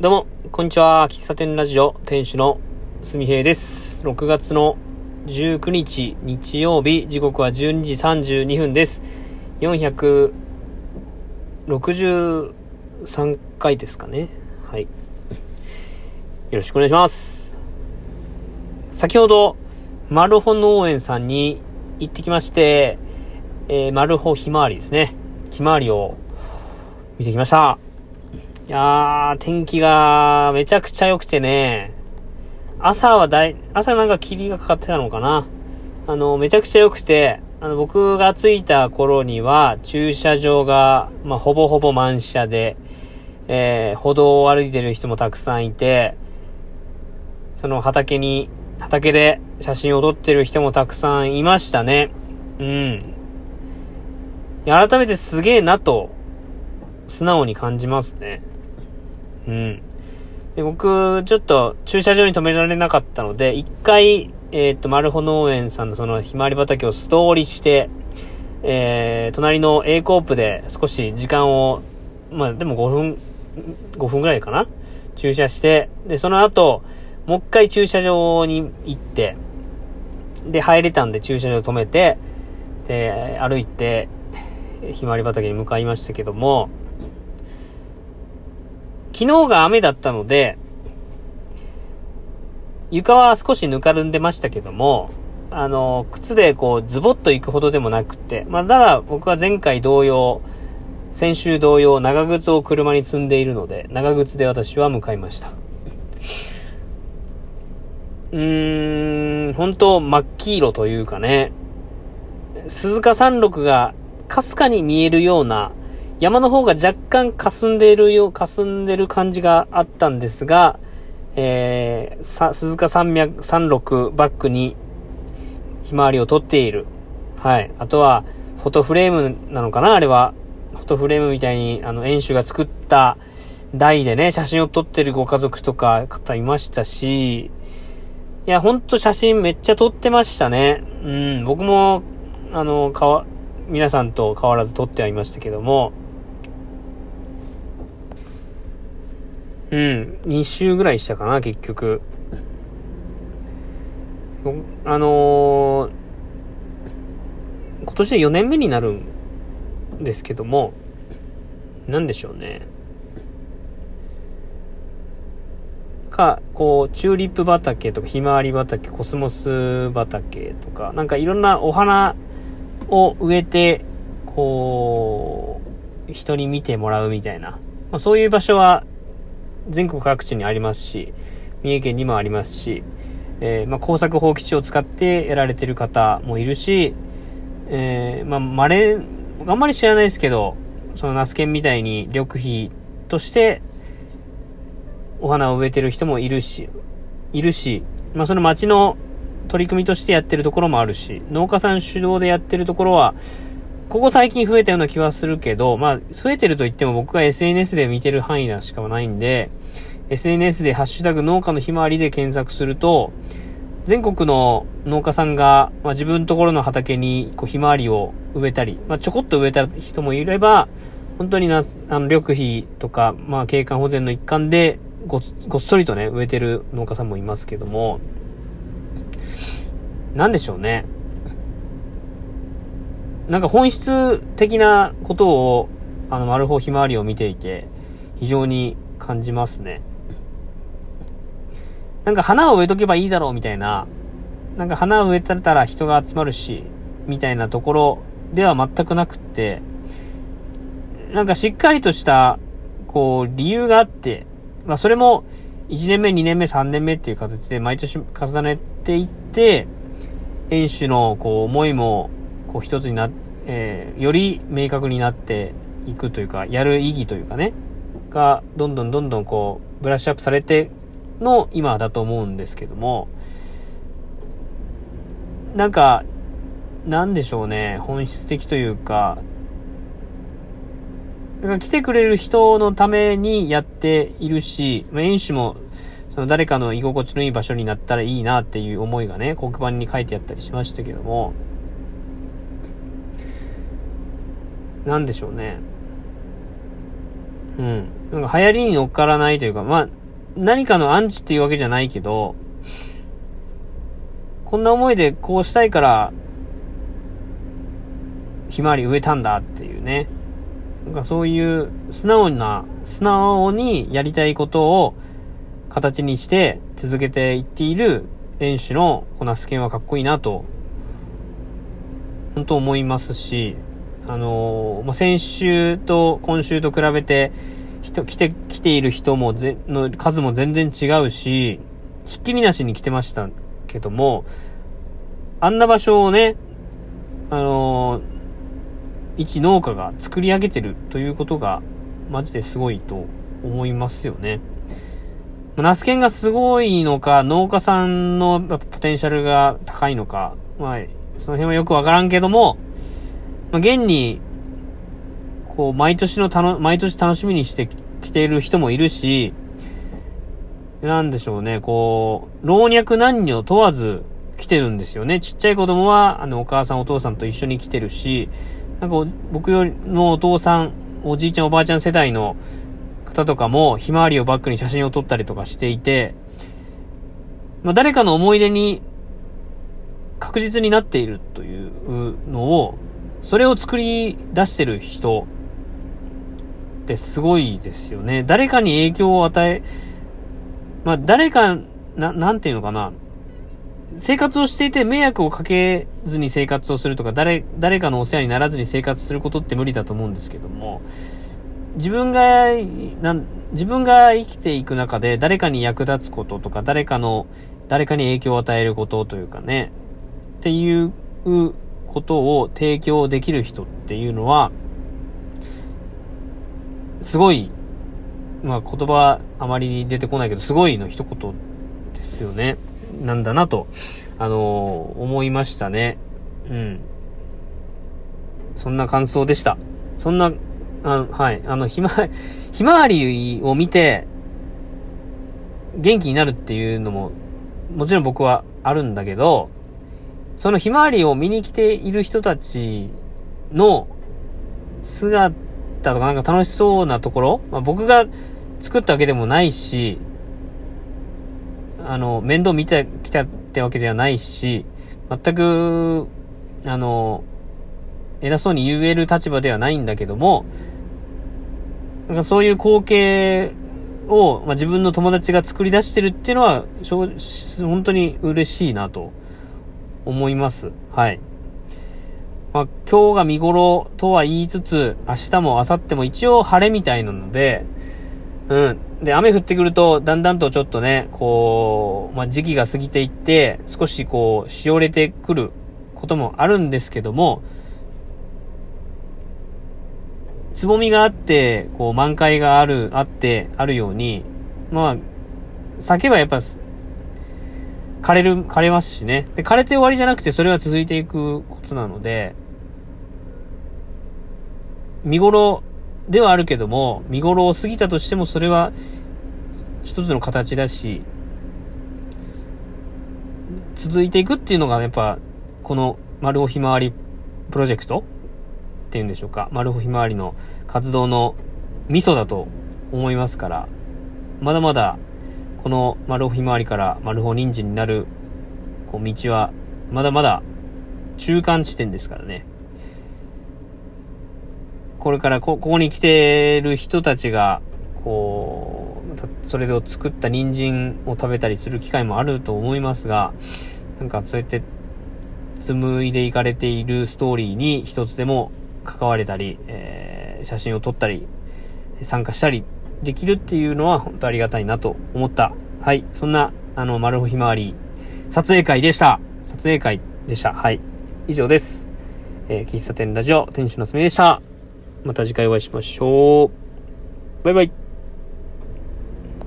どうも、こんにちは。喫茶店ラジオ店主のすみへいです。6月の19日日曜日、時刻は12時32分です。463回ですかね。はい。よろしくお願いします。先ほど、マルホ農園さんに行ってきまして、えー、マルホひまわりですね。ひまわりを見てきました。いやー、天気がめちゃくちゃ良くてね、朝はだい、朝なんか霧がかかってたのかな。あの、めちゃくちゃ良くて、あの、僕が着いた頃には、駐車場が、まあ、ほぼほぼ満車で、えー、歩道を歩いてる人もたくさんいて、その畑に、畑で写真を撮ってる人もたくさんいましたね。うん。改めてすげえなと、素直に感じますね。うん。で、僕、ちょっと駐車場に止められなかったので、一回、えっ、と、マルホ農園さんのそのひまわり畑を素通りして、えー、隣の A コープで少し時間を、まあでも5分、5分ぐらいかな？駐車して、で、その後、もう一回駐車場に行って、で、入れたんで駐車場止めて、で、歩いて、ひまわり畑に向かいましたけども、昨日が雨だったので、床は少しぬかるんでましたけども、あの、靴でこう、ズボッと行くほどでもなくて、まあ、ただ僕は前回同様、先週同様、長靴を車に積んでいるので、長靴で私は向かいました。うーん、本当真っ黄色というかね、鈴鹿山麓がかすかに見えるような、山の方が若干霞んでいるよう、霞んでる感じがあったんですが、えー、さ、鈴鹿山脈、山麓バックに、ひまわりを撮っている。はい。あとは、フォトフレームなのかな？あれは。フォトフレームみたいに、あの、園主が作った台でね、写真を撮ってるご家族とか方いましたし、いや、ほんと写真めっちゃ撮ってましたね。うん、僕も、あの、かわ、皆さんと変わらず撮ってはいましたけども、うん、2週ぐらいしたかな、結局。あのー、今年で4年目になるんですけども、なんでしょうね。か、こう、チューリップ畑とか、ひまわり畑、コスモス畑とか、なんかいろんなお花を植えて、こう、人に見てもらうみたいな。まあ、そういう場所は全国各地にありますし、三重県にもありますし、えー、まあ、工作放棄地を使ってやられてる方もいるし、えー、まあ、稀、あんまり知らないですけど、そのナスケンみたいに緑肥としてお花を植えてる人もいるし、いるし、まあ、その町の取り組みとしてやってるところもあるし、農家さん主導でやってるところは、ここ最近増えたような気はするけど、まあ、増えてると言っても僕が SNS で見てる範囲なしかないんで、SNS でハッシュタグ農家のひまわりで検索すると、全国の農家さんが、まあ、自分のところの畑にこうひまわりを植えたり、まあ、ちょこっと植えた人もいれば、本当にな、あの、緑肥とか、まあ、景観保全の一環でご、ごっそりとね、植えてる農家さんもいますけども、なんでしょうね。なんか本質的なことを、あの、マルひまわりを見ていて、非常に感じますね。なんか花を植えとけばいいだろうみたいな、なんか花を植えたら人が集まるし、みたいなところでは全くなくって、なんかしっかりとした、こう、理由があって、まあそれも、1年目、2年目、3年目っていう形で毎年重ねていって、園主のこう思いもこう一つになっ、えー、より明確になっていくというか、やる意義というかね、がどんどんどんどんこうブラッシュアップされての今だと思うんですけども、なんか、なんでしょうね、本質的というか、だから来てくれる人のためにやっているし、まあ、演手も、その誰かの居心地のいい場所になったらいいなっていう思いがね、黒板に書いてあったりしましたけども、なんでしょうね。うん。なんか流行りに乗っからないというか、まあ、何かのアンチっていうわけじゃないけど、こんな思いでこうしたいから、ひまわり植えたんだっていうね。なんかそういう素直な、素直にやりたいことを形にして続けていっている選手のこなす剣はかっこいいなと、本当思いますし、あのー、まあ、先週と今週と比べて、人、来て、来ている人もぜ、の数も全然違うし、ひっきりなしに来てましたけども、あんな場所をね、あのー、一農家が作り上げてるということが、マジですごいと思いますよね。ナスケンがすごいのか、農家さんのポテンシャルが高いのか、まあ、その辺はよくわからんけども、まあ、現に、こう、毎年のたの、毎年楽しみにしてきている人もいるし、なんでしょうね、こう、老若男女問わず来てるんですよね。ちっちゃい子供は、あの、お母さんお父さんと一緒に来てるし、なんか、僕よりのお父さん、おじいちゃんおばあちゃん世代の方とかも、ひまわりをバックに写真を撮ったりとかしていて、まあ、誰かの思い出に確実になっているというのを、それを作り出してる人ってすごいですよね。誰かに影響を与え、まあ、誰か、な、なんていうのかな。生活をしていて迷惑をかけずに生活をするとか、誰、誰かのお世話にならずに生活することって無理だと思うんですけども、自分が、な自分が生きていく中で誰かに役立つこととか、誰かの、誰かに影響を与えることというかね、っていうことを提供できる人っていうのは、すごい、まあ言葉あまり出てこないけど、すごいの一言ですよね。なんだなと、あのー、思いましたね。うん。そんな感想でした。そんな、あはい、あの、ひま、ひまわりを見て、元気になるっていうのも、もちろん僕はあるんだけど、そのひまわりを見に来ている人たちの姿とかなんか楽しそうなところ、まあ、僕が作ったわけでもないし、あの、面倒見てきたってわけではないし、全く、あの、偉そうに言える立場ではないんだけども、なんかそういう光景を、まあ、自分の友達が作り出してるっていうのは、本当に嬉しいなと。思います。はい。まあ、今日が見頃とは言いつつ、明日も明後日も一応晴れみたいなので、うん。で、雨降ってくると、だんだんとちょっとね、こう、まあ、時期が過ぎていって、少しこう、しおれてくることもあるんですけども、つぼみがあって、こう、満開がある、あって、あるように、まあ、咲けばやっぱ、枯れる、枯れますしね。で、枯れて終わりじゃなくて、それは続いていくことなので、見頃ではあるけども、見頃を過ぎたとしても、それは一つの形だし、続いていくっていうのが、やっぱ、この、丸尾ひまわりプロジェクト？っていうんでしょうか。丸尾ひまわりの活動のミソだと思いますから、まだまだこの丸尾ひまわりから丸尾人参になる、こう、道は、まだまだ中間地点ですからね。これからこ、ここに来てる人たちが、こう、それを作った人参を食べたりする機会もあると思いますが、なんかそうやって紡いでいかれているストーリーに一つでも関われたり、えー、写真を撮ったり、参加したりできるっていうのは本当ありがたいなと思った。はい。そんな、あの、丸ひまわり、撮影会でした。撮影会でした。はい。以上です。えー、喫茶店ラジオ、店主のすみでした。また次回お会いしましょう。バイバイ。